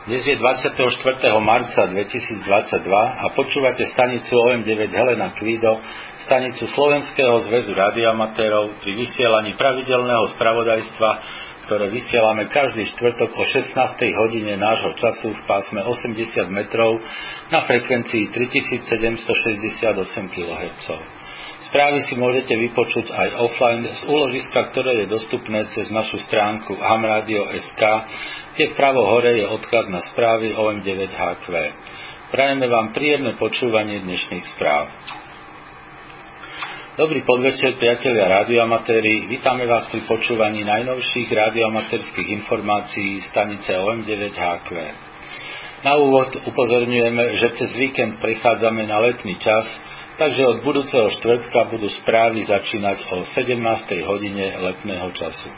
Dnes je 24. marca 2022 a počúvate stanicu OM9 Helena Kvido, stanicu Slovenského zväzu radioamatérov pri vysielaní pravidelného spravodajstva, ktoré vysielame každý štvrtok o 16. hodine nášho času v pásme 80 metrov na frekvencii 3768 kHz. Správy si môžete vypočuť aj offline z úložiska, ktoré je dostupné cez našu stránku hamradio.sk, kde vpravo hore je odkaz na správy OM9HQ. Prajeme vám príjemné počúvanie dnešných správ. Dobrý podvečer, priatelia radioamatéri. Vítame vás pri počúvaní najnovších radioamatérských informácií stanice OM9HQ. Na úvod upozorňujeme, že cez víkend prechádzame na letný čas, takže od budúceho štvrtka budú správy začínať o 17. hodine letného času.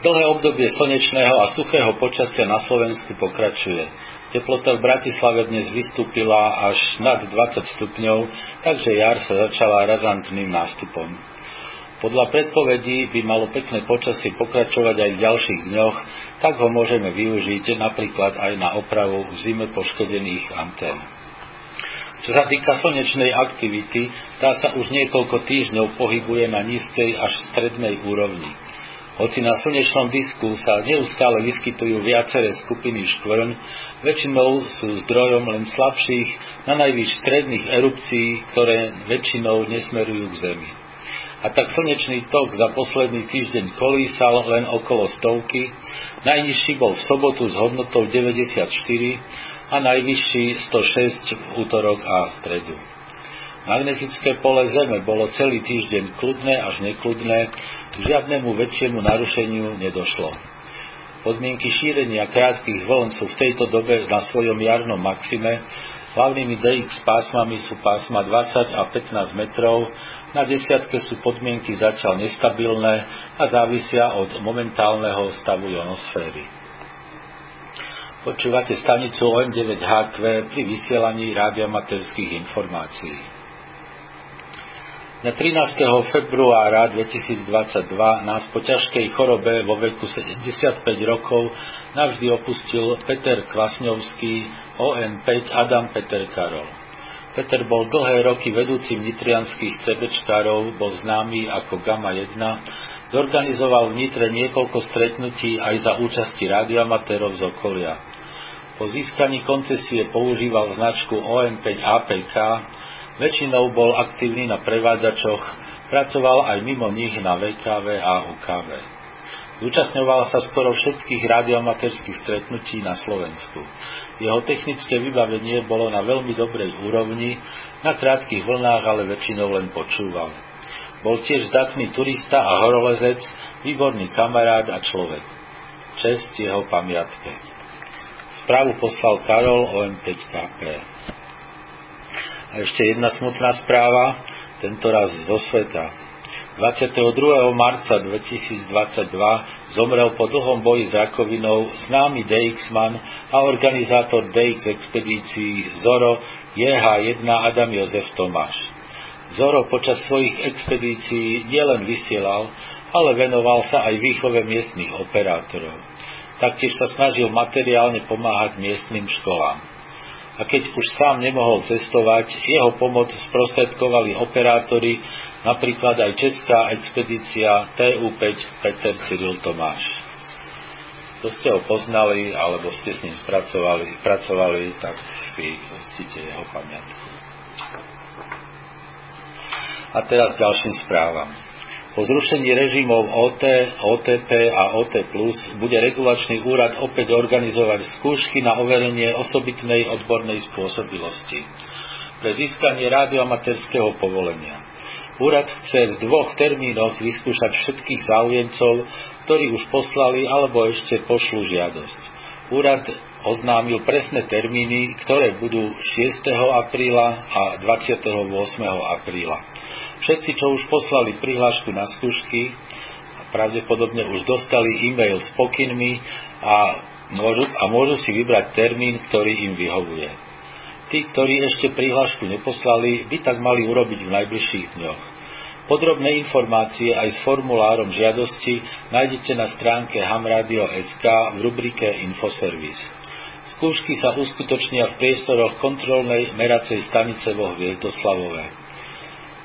Dlhé obdobie slnečného a suchého počasia na Slovensku pokračuje. Teplota v Bratislave dnes vystúpila až nad 20 stupňov, takže jar sa začala razantným nástupom. Podľa predpovedí by malo pekné počasie pokračovať aj v ďalších dňoch, tak ho môžeme využiť napríklad aj na opravu v zime poškodených antén. Čo sa týka slnečnej aktivity, tá sa už niekoľko týždňov pohybuje na nízkej až strednej úrovni. Hoci na slnečnom disku sa neustále vyskytujú viaceré skupiny škvrn, väčšinou sú zdrojom len slabších, na najvyš stredných erupcií, ktoré väčšinou nesmerujú k Zemi. A tak slnečný tok za posledný týždeň kolísal len okolo stovky, najnižší bol v sobotu s hodnotou 94 a najvyšší 106 v útorok a stredu. Magnetické pole Zeme bolo celý týždeň kľudné až nekludné, k žiadnemu väčšiemu narušeniu nedošlo. Podmienky šírenia krátkých vln sú v tejto dobe na svojom jarnom maxime, hlavnými DX pásmami sú pásma 20 a 15 metrov, na desiatke sú podmienky zatiaľ nestabilné a závisia od momentálneho stavu ionosféry. Počúvate stanicu OM9HQ pri vysielaní radiomaterských informácií. Na 13. februára 2022 nás po ťažkej chorobe vo veku 75 rokov navždy opustil Peter Kvasňovský, ON5 Adam Peter Karol. Peter bol dlhé roky vedúcim nitrianských CBčkárov, bol známy ako Gamma 1, zorganizoval v Nitre niekoľko stretnutí aj za účasti radioamatérov z okolia. Po získaní koncesie používal značku OM5 APK, väčšinou bol aktívny na prevádzačoch, pracoval aj mimo nich na VKV a UKV. Zúčastňoval sa skoro všetkých radiomaterských stretnutí na Slovensku. Jeho technické vybavenie bolo na veľmi dobrej úrovni, na krátkých vlnách ale väčšinou len počúval. Bol tiež zdatný turista a horolezec, výborný kamarát a človek. Čest jeho pamiatke. Správu poslal Karol OM5KP. A ešte jedna smutná správa, tentoraz zo sveta. 22. marca 2022 zomrel po dlhom boji s rakovinou známy DX-man a organizátor DX expedícií Zoro JH1 Adam Jozef Tomáš. Zoro počas svojich expedícií nielen vysielal, ale venoval sa aj výchove miestnych operátorov. Taktiež sa snažil materiálne pomáhať miestnym školám. A keď už sám nemohol cestovať, jeho pomoc sprostredkovali operátori, napríklad aj česká expedícia TU5 Peter Cyril Tomáš. Kto ste ho poznali, alebo ste s ním spracovali, pracovali, tak si ustíte jeho pamiatku. A teraz ďalším správam. Po zrušení režimov OT, OTP a OT+, bude regulačný úrad opäť organizovať skúšky na overenie osobitnej odbornej spôsobilosti pre získanie radioamatérskeho povolenia. Úrad chce v dvoch termínoch vyskúšať všetkých záujemcov, ktorí už poslali alebo ešte pošlú žiadosť. Úrad oznámil presné termíny, ktoré budú 6. apríla a 28. apríla. Všetci, čo už poslali prihlášku na skúšky, pravdepodobne už dostali e-mail s pokynmi a môžu, a môžu si vybrať termín, ktorý im vyhovuje. Tí, ktorí ešte prihlášku neposlali, by tak mali urobiť v najbližších dňoch. Podrobné informácie aj s formulárom žiadosti nájdete na stránke hamradio.sk v rubrike Infoservice. Skúšky sa uskutočnia v priestoroch kontrolnej meracej stanice vo Hviezdoslavove.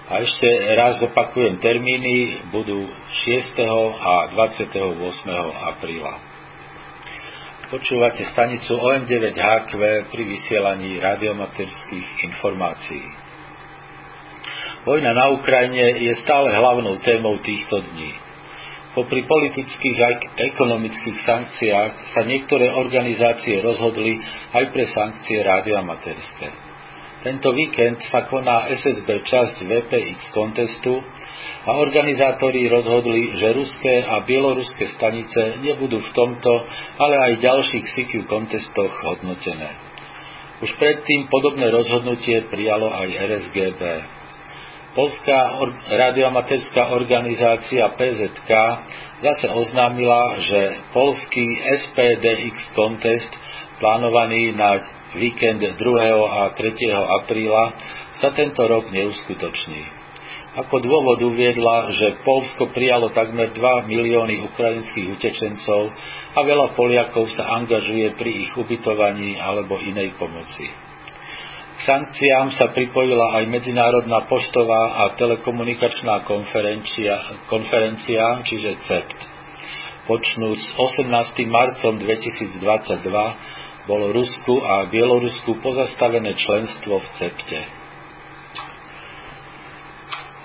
A ešte raz opakujem termíny, budú 6. a 28. apríla. Počúvate stanicu OM9HQ pri vysielaní radiomaterských informácií. Vojna na Ukrajine je stále hlavnou témou týchto dní. Popri politických a ekonomických sankciách sa niektoré organizácie rozhodli aj pre sankcie radioamatérske. Tento víkend sa koná SSB časť VPX kontestu a organizátori rozhodli, že ruské a bieloruské stanice nebudú v tomto, ale aj ďalších CQ kontestoch hodnotené. Už predtým podobné rozhodnutie prijalo aj RSGB. Polská radioamatérská organizácia PZK zase oznámila, že polský SPDX contest plánovaný na víkend 2. a 3. apríla sa tento rok neuskutoční. Ako dôvod uviedla, že Polsko prijalo takmer 2 milióny ukrajinských utečencov a veľa Poliakov sa angažuje pri ich ubytovaní alebo inej pomoci. K sankciám sa pripojila aj Medzinárodná poštová a telekomunikačná konferencia, konferencia čiže CEPT. Počnúc 18. marcom 2022 bolo Rusku a Bielorusku pozastavené členstvo v CEPTE.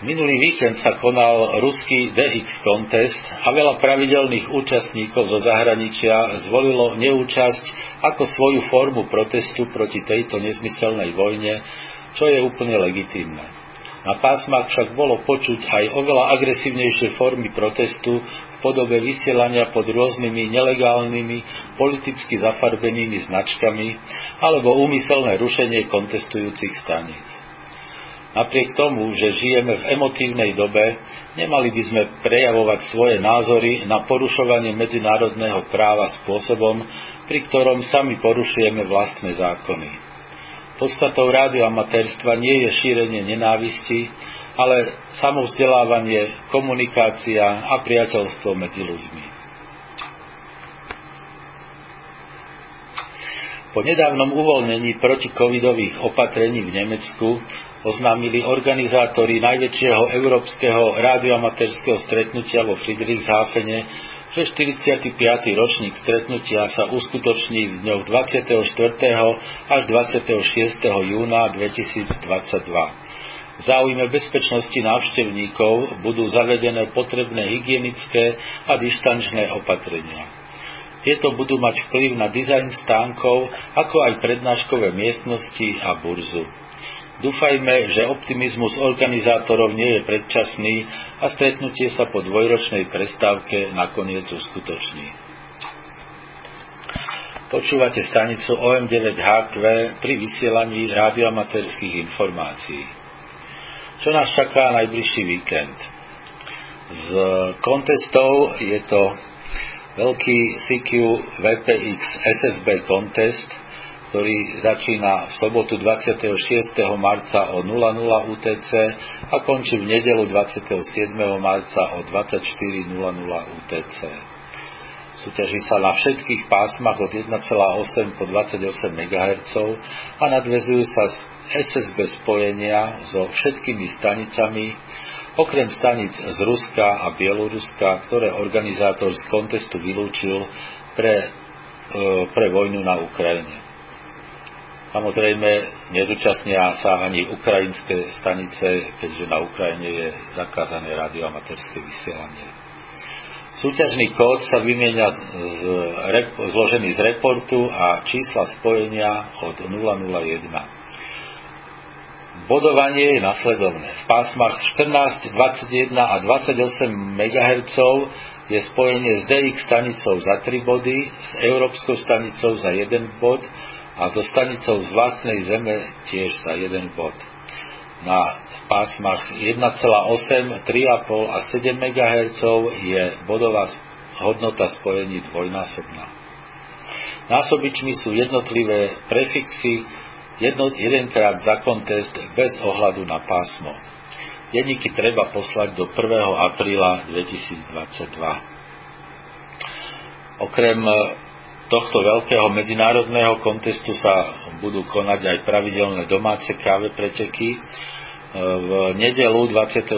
Minulý víkend sa konal ruský DX contest a veľa pravidelných účastníkov zo zahraničia zvolilo neúčasť ako svoju formu protestu proti tejto nezmyselnej vojne, čo je úplne legitímne. Na pásmach však bolo počuť aj oveľa agresívnejšie formy protestu v podobe vysielania pod rôznymi nelegálnymi, politicky zafarbenými značkami alebo úmyselné rušenie kontestujúcich staníc. Napriek tomu, že žijeme v emotívnej dobe, nemali by sme prejavovať svoje názory na porušovanie medzinárodného práva spôsobom, pri ktorom sami porušujeme vlastné zákony. Podstatou rádioamatérstva nie je šírenie nenávisti, ale samovzdelávanie, komunikácia a priateľstvo medzi ľuďmi. Po nedávnom uvoľnení protikovidových opatrení v Nemecku oznámili organizátori najväčšieho európskeho rádioamatérskeho stretnutia vo Friedrichshafene, že 45. ročník stretnutia sa uskutoční v dňoch 24. až 26. júna 2022. V záujme bezpečnosti návštevníkov budú zavedené potrebné hygienické a dištančné opatrenia. Tieto budú mať vplyv na dizajn stánkov, ako aj prednáškové miestnosti a burzu. Dúfajme, že optimizmus organizátorov nie je predčasný a stretnutie sa po dvojročnej prestávke nakoniec uskutoční. Počúvate stanicu OM9HQ pri vysielaní radioamatérských informácií. Čo nás čaká najbližší víkend? Z kontestov je to veľký CQ VPX SSB kontest, ktorý začína v sobotu 26. marca o 00 UTC a končí v nedelu 27. marca o 24.00 UTC. Súťaží sa na všetkých pásmach od 1,8 po 28 MHz a nadvezujú sa SSB spojenia so všetkými stanicami, okrem stanic z Ruska a Bieloruska, ktoré organizátor z kontestu vylúčil pre, e, pre vojnu na Ukrajine. Samozrejme, nezúčastnia sa ani ukrajinské stanice, keďže na Ukrajine je zakázané radioamatérske vysielanie. Súťažný kód sa vymieňa z, zložený z reportu a čísla spojenia od 001. Bodovanie je nasledovné. V pásmach 14, 21 a 28 MHz je spojenie s DX stanicou za 3 body, s európskou stanicou za 1 bod a so stanicou z vlastnej zeme tiež za jeden bod. Na pásmach 1,8, 3,5 a 7 MHz je bodová hodnota spojení dvojnásobná. Násobičmi sú jednotlivé prefixy jedno, jedenkrát za kontest bez ohľadu na pásmo. Denníky treba poslať do 1. apríla 2022. Okrem tohto veľkého medzinárodného kontestu sa budú konať aj pravidelné domáce káve preteky. E, v nedelu 27.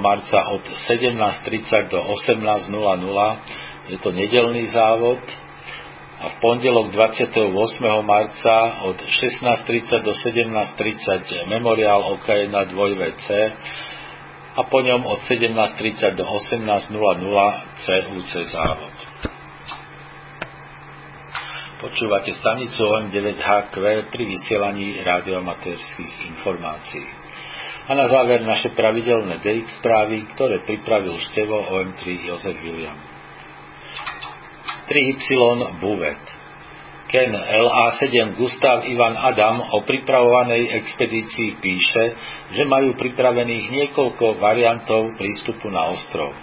marca od 17.30 do 18.00 je to nedelný závod a v pondelok 28. marca od 16.30 do 17.30 memoriál OK1 2VC a po ňom od 17.30 do 18.00 CUC závod. Počúvate stanicu OM9HQ pri vysielaní radioamatérských informácií. A na záver naše pravidelné DX správy, ktoré pripravil števo OM3 Jozef William. 3Y Buvet. Ken LA7 Gustav Ivan Adam o pripravovanej expedícii píše, že majú pripravených niekoľko variantov prístupu na ostrov.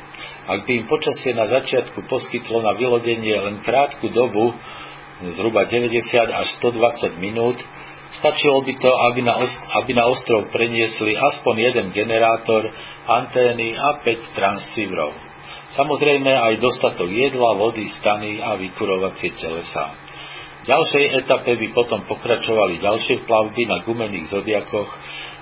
Ak by im počasie na začiatku poskytlo na vylodenie len krátku dobu, zhruba 90 až 120 minút, stačilo by to, aby na, aby na ostrov preniesli aspoň jeden generátor, antény a 5 transceiverov. Samozrejme aj dostatok jedla, vody, stany a vykurovacie telesa. V ďalšej etape by potom pokračovali ďalšie plavby na gumených zodiakoch,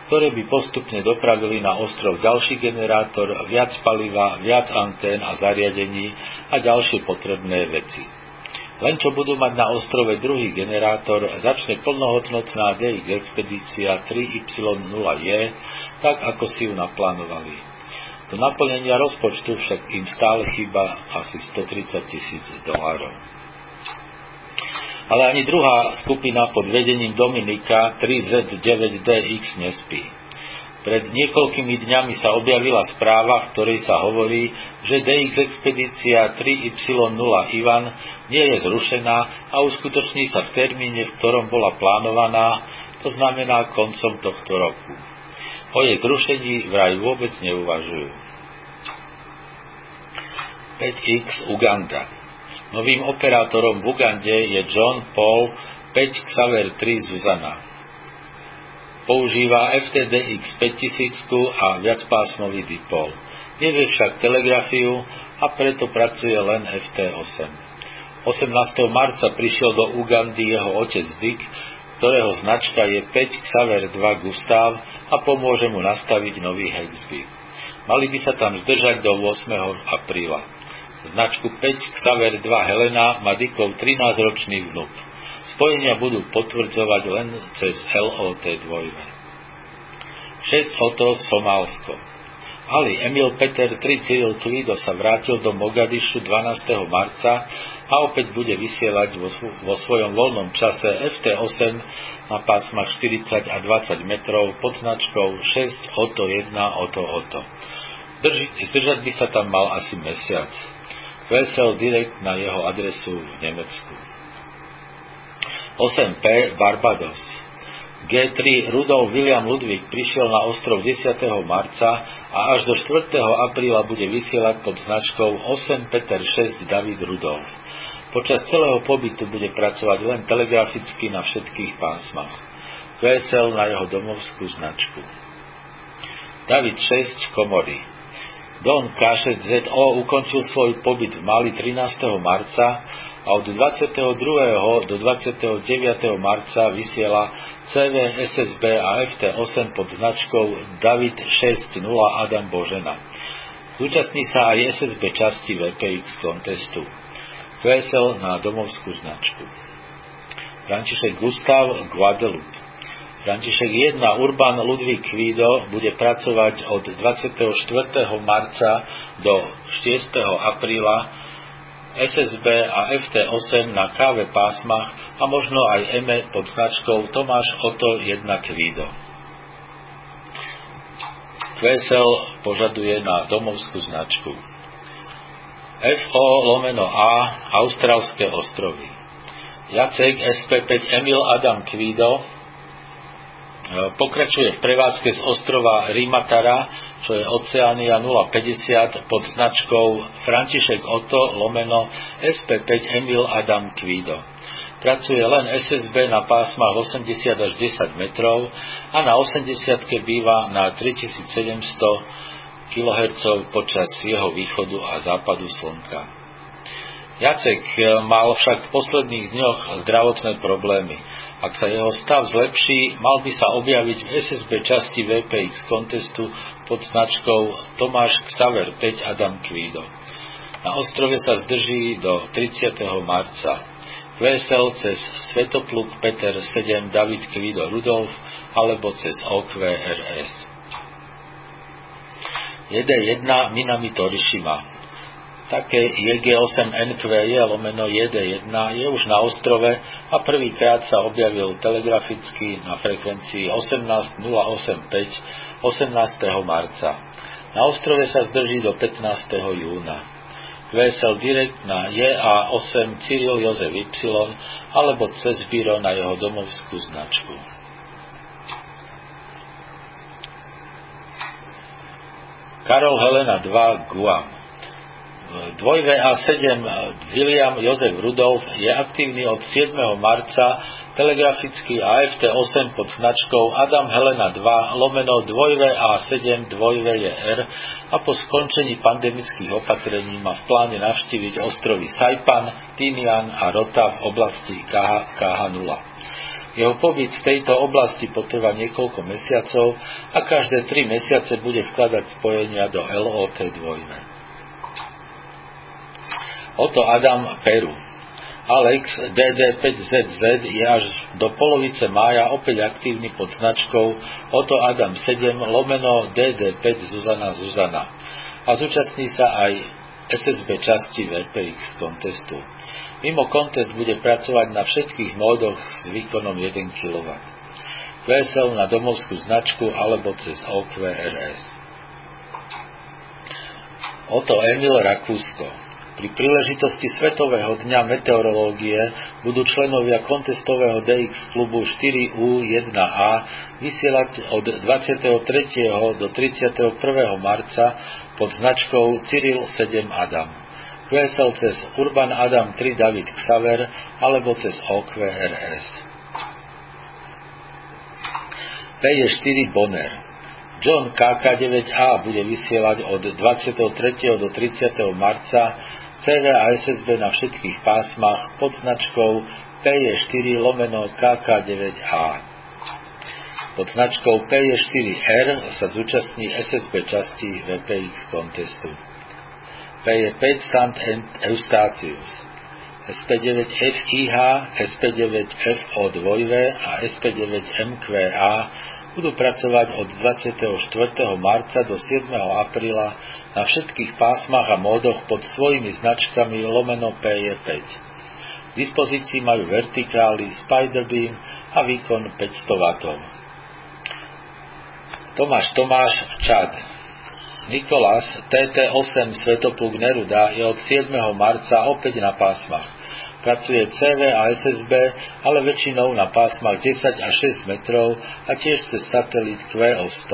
ktoré by postupne dopravili na ostrov ďalší generátor, viac paliva, viac antén a zariadení a ďalšie potrebné veci. Len čo budú mať na ostrove druhý generátor, začne plnohodnotná DX expedícia 3Y0J, tak ako si ju naplánovali. Do naplnenia rozpočtu však im stále chýba asi 130 tisíc dolárov. Ale ani druhá skupina pod vedením Dominika 3Z9DX nespí. Pred niekoľkými dňami sa objavila správa, v ktorej sa hovorí, že DX expedícia 3Y0 Ivan nie je zrušená a uskutoční sa v termíne, v ktorom bola plánovaná, to znamená koncom tohto roku. O jej zrušení vraj vôbec neuvažujú. 5X Uganda Novým operátorom v Ugande je John Paul 5 Xaver 3 Zuzana. Používa FTDX 5000 a viacpásmový dipol. Nevie však telegrafiu a preto pracuje len FT8. 18. marca prišiel do Ugandy jeho otec Dick ktorého značka je 5 Xaver 2 Gustav a pomôže mu nastaviť nový Hexby. Mali by sa tam zdržať do 8. apríla. Značku 5 Xaver 2 Helena má Dikov 13-ročný vnuk. Spojenia budú potvrdzovať len cez LOT 2. 6 Oto Somálsko Ali Emil Peter 3 Cyril Tlido sa vrátil do Mogadišu 12. marca a opäť bude vysielať vo, vo svojom voľnom čase FT8 na pásmach 40 a 20 metrov pod značkou 6 Oto 1 Oto Oto. Drži, zdržať by sa tam mal asi mesiac. Vesel direkt na jeho adresu v Nemecku. 8P Barbados G3 Rudolf William Ludwig prišiel na ostrov 10. marca a až do 4. apríla bude vysielať pod značkou 8 Peter 6 David Rudolf. Počas celého pobytu bude pracovať len telegraficky na všetkých pásmach. QSL na jeho domovskú značku. David 6 Komory Don K6ZO ukončil svoj pobyt v Mali 13. marca a od 22. do 29. marca vysiela CV, SSB a FT8 pod značkou David 6.0 Adam Božena. Zúčastní sa aj SSB časti VPX kontestu. QSL na domovskú značku. František Gustav Guadeloupe. František 1 Urban Ludvík Kvído bude pracovať od 24. marca do 6. apríla SSB a FT8 na káve pásmach a možno aj EME pod značkou Tomáš Oto 1 Kvído. QSL požaduje na domovskú značku. FO lomeno A Austrálske ostrovy. Jacek SP5 Emil Adam Kvido pokračuje v prevádzke z ostrova Rimatara, čo je Oceánia 050 pod značkou František Otto lomeno SP5 Emil Adam Kvido. Pracuje len SSB na pásmach 80 až 10 metrov a na 80 býva na 3700 kHz počas jeho východu a západu slnka. Jacek mal však v posledných dňoch zdravotné problémy. Ak sa jeho stav zlepší, mal by sa objaviť v SSB časti VPX kontestu pod značkou Tomáš Xaver 5 Adam Kvído. Na ostrove sa zdrží do 30. marca. VSL cez Svetopluk Peter 7 David Kvido Rudolf alebo cez OQRS. JD1 Minami Torishima Také JG8NQJ lomeno JD1 je už na ostrove a prvýkrát sa objavil telegraficky na frekvencii 18085 18. marca. Na ostrove sa zdrží do 15. júna. VSL Direct na JA8 Cyril Jozef Y alebo cez Biro na jeho domovskú značku. Karol Helena 2 Guam 2VA7 William Jozef Rudolf je aktívny od 7. marca telegrafický AFT8 pod značkou Adam Helena 2 lomeno 2VA7 2VR a po skončení pandemických opatrení má v pláne navštíviť ostrovy Saipan, Tinian a Rota v oblasti KH, KH0. Jeho pobyt v tejto oblasti potrvá niekoľko mesiacov a každé tri mesiace bude vkladať spojenia do LOT 2. Oto Adam Peru. Alex DD5ZZ je až do polovice mája opäť aktívny pod značkou Oto Adam 7 lomeno DD5 Zuzana Zuzana a zúčastní sa aj SSB časti VPX kontestu. Mimo kontest bude pracovať na všetkých módoch s výkonom 1 kW. VSL na domovskú značku alebo cez OQRS. Oto Emil Rakúsko. Pri príležitosti Svetového dňa meteorológie budú členovia kontestového DX klubu 4U1A vysielať od 23. do 31. marca pod značkou Cyril 7 Adam. QSL cez Urban Adam 3 David Xaver alebo cez OQRS. P4 Bonner. John KK9A bude vysielať od 23. do 30. marca CV a SSB na všetkých pásmach pod značkou PE4 lomeno KK9A. Pod značkou PE4R sa zúčastní SSB časti VPX kontestu. PE5 Sant Eustatius. SP9FIH, SP9FO2 a SP9MQA budú pracovať od 24. marca do 7. apríla na všetkých pásmach a módoch pod svojimi značkami lomeno PE5. V dispozícii majú vertikály Spiderbeam a výkon 500 W. Tomáš Tomáš Čad Nikolás TT8 Svetopluk Neruda je od 7. marca opäť na pásmach. Pracuje CV a SSB, ale väčšinou na pásmach 10 až 6 metrov a tiež cez satelit QO100.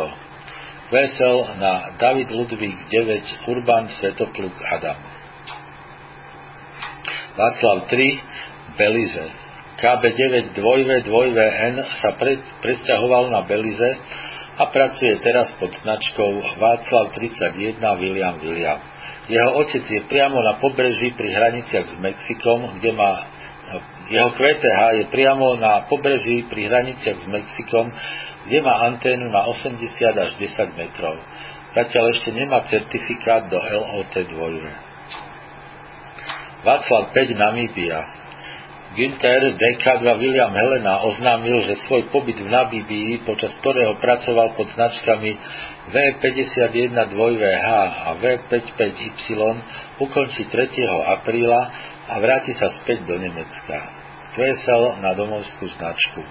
Vesel na David Ludvík 9 Urban Svetopluk Adam. Václav 3 Belize. KB9 2V 2VN sa pre, presťahoval na Belize a pracuje teraz pod značkou Václav 31 William William. Jeho otec je priamo na pobreží pri hraniciach s Mexikom, kde má jeho QTH je priamo na pobreží pri hraniciach s Mexikom, kde má anténu na 80 až 10 metrov. Zatiaľ ešte nemá certifikát do LOT 2. Václav 5 Namíbia Günther DK2 William Helena oznámil, že svoj pobyt v Namíbii, počas ktorého pracoval pod značkami V51 2VH a V55Y, ukončí 3. apríla a vráti sa späť do Nemecka. Kvesel na domovskú značku.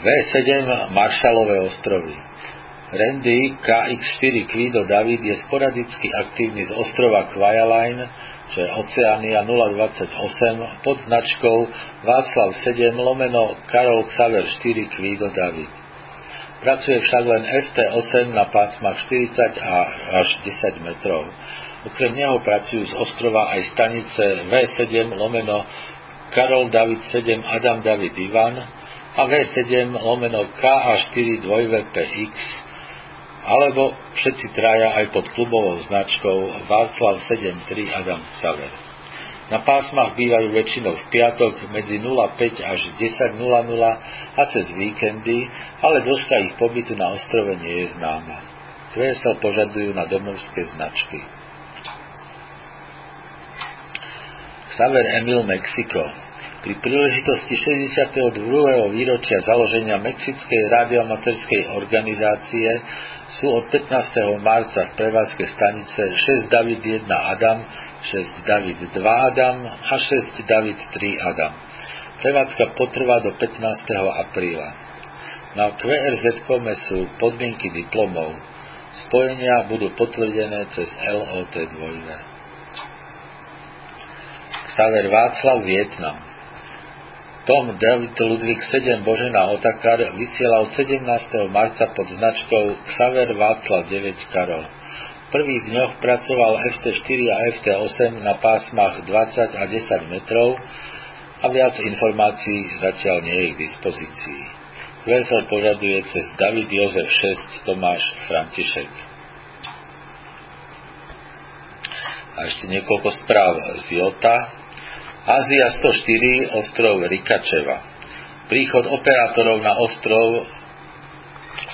V7 Maršalové ostrovy. Randy KX4 Quido David je sporadicky aktívny z ostrova Quajaline, čo je Oceania 028, pod značkou Václav 7 lomeno Karol Xaver 4 Quido David. Pracuje však len FT8 na pásmach 40 až 10 metrov Okrem neho pracujú z ostrova aj stanice V7 lomeno Karol David 7 Adam David Ivan a V7 lomeno KA4 2VPX alebo všetci traja aj pod klubovou značkou Václav 73 Adam Xaver. Na pásmach bývajú väčšinou v piatok medzi 05 až 10.00 a cez víkendy, ale dĺžka ich pobytu na ostrove nie je známa. QSL požadujú na domovské značky. Xaver Emil Mexiko pri príležitosti 62. výročia založenia Mexickej radiomaterskej organizácie sú od 15. marca v prevádzke stanice 6 David 1 Adam, 6 David 2 Adam a 6 David 3 Adam. Prevádzka potrvá do 15. apríla. Na QRZ kome sú podmienky diplomov. Spojenia budú potvrdené cez LOT 2. Xaver Václav Vietnam tom David Ludvík 7 Božena Otakar vysielal 17. marca pod značkou Xaver Václav 9 Karol. V prvých dňoch pracoval FT4 a FT8 na pásmach 20 a 10 metrov a viac informácií zatiaľ nie je k dispozícii. Vesel požaduje cez David Jozef 6 Tomáš František. A ešte niekoľko správ z Jota. Ázia 104, ostrov Rikačeva. Príchod operátorov na ostrov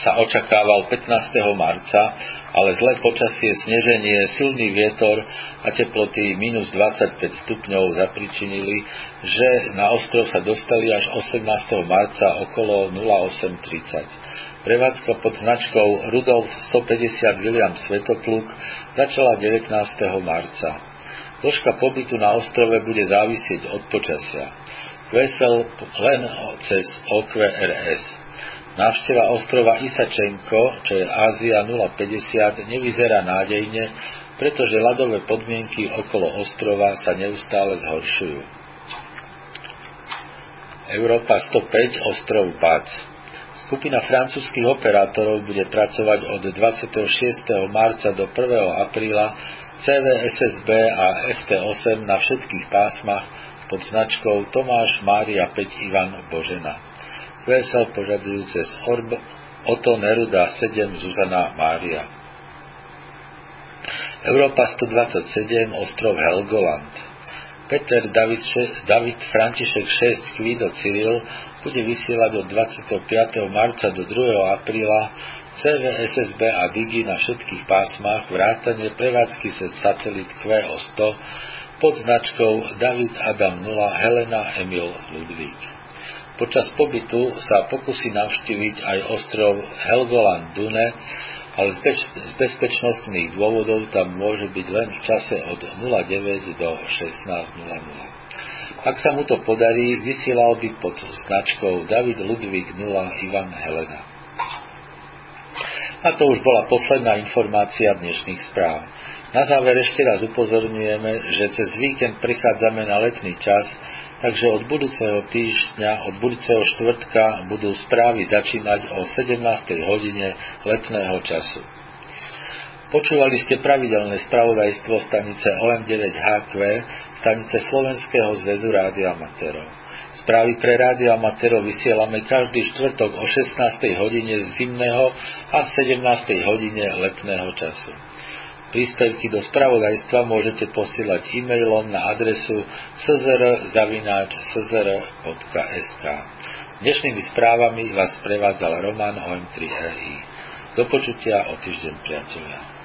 sa očakával 15. marca, ale zlé počasie, sneženie, silný vietor a teploty minus 25 stupňov zapričinili, že na ostrov sa dostali až 18. marca okolo 08.30. Prevádzka pod značkou Rudolf 150 William Svetopluk začala 19. marca. Dĺžka pobytu na ostrove bude závisieť od počasia. Vesel len cez OQRS. Návšteva ostrova Isačenko, čo je Ázia 050, nevyzerá nádejne, pretože ľadové podmienky okolo ostrova sa neustále zhoršujú. Európa 105, ostrov Bac. Skupina francúzskych operátorov bude pracovať od 26. marca do 1. apríla CVSSB a FT8 na všetkých pásmach pod značkou Tomáš Mária 5 Ivan Božena. QSL požadujú cez Orb Oto Neruda 7 Zuzana Mária. Európa 127 ostrov Helgoland. Peter David, David František 6 Kvido Cyril bude vysielať od 25. marca do 2. apríla CVSSB a Digi na všetkých pásmach vrátane prevádzky set satelit QO100 pod značkou David Adam 0 Helena Emil Ludvík. Počas pobytu sa pokusí navštíviť aj ostrov Helgoland Dune, ale z, bezpečnostných dôvodov tam môže byť len v čase od 09 do 16.00. Ak sa mu to podarí, vysielal by pod značkou David Ludvík 0 Ivan Helena. A to už bola posledná informácia dnešných správ. Na záver ešte raz upozorňujeme, že cez víkend prichádzame na letný čas, takže od budúceho týždňa, od budúceho štvrtka budú správy začínať o 17. hodine letného času. Počúvali ste pravidelné spravodajstvo stanice OM9HQ, stanice Slovenského zväzu rádioamatérov. Správy pre rádio amatérov vysielame každý štvrtok o 16. hodine zimného a 17. hodine letného času. Príspevky do spravodajstva môžete posielať e-mailom na adresu czr.sk. Dnešnými správami vás prevádzal Roman OM3RI. Do počutia o týždeň, priatelia.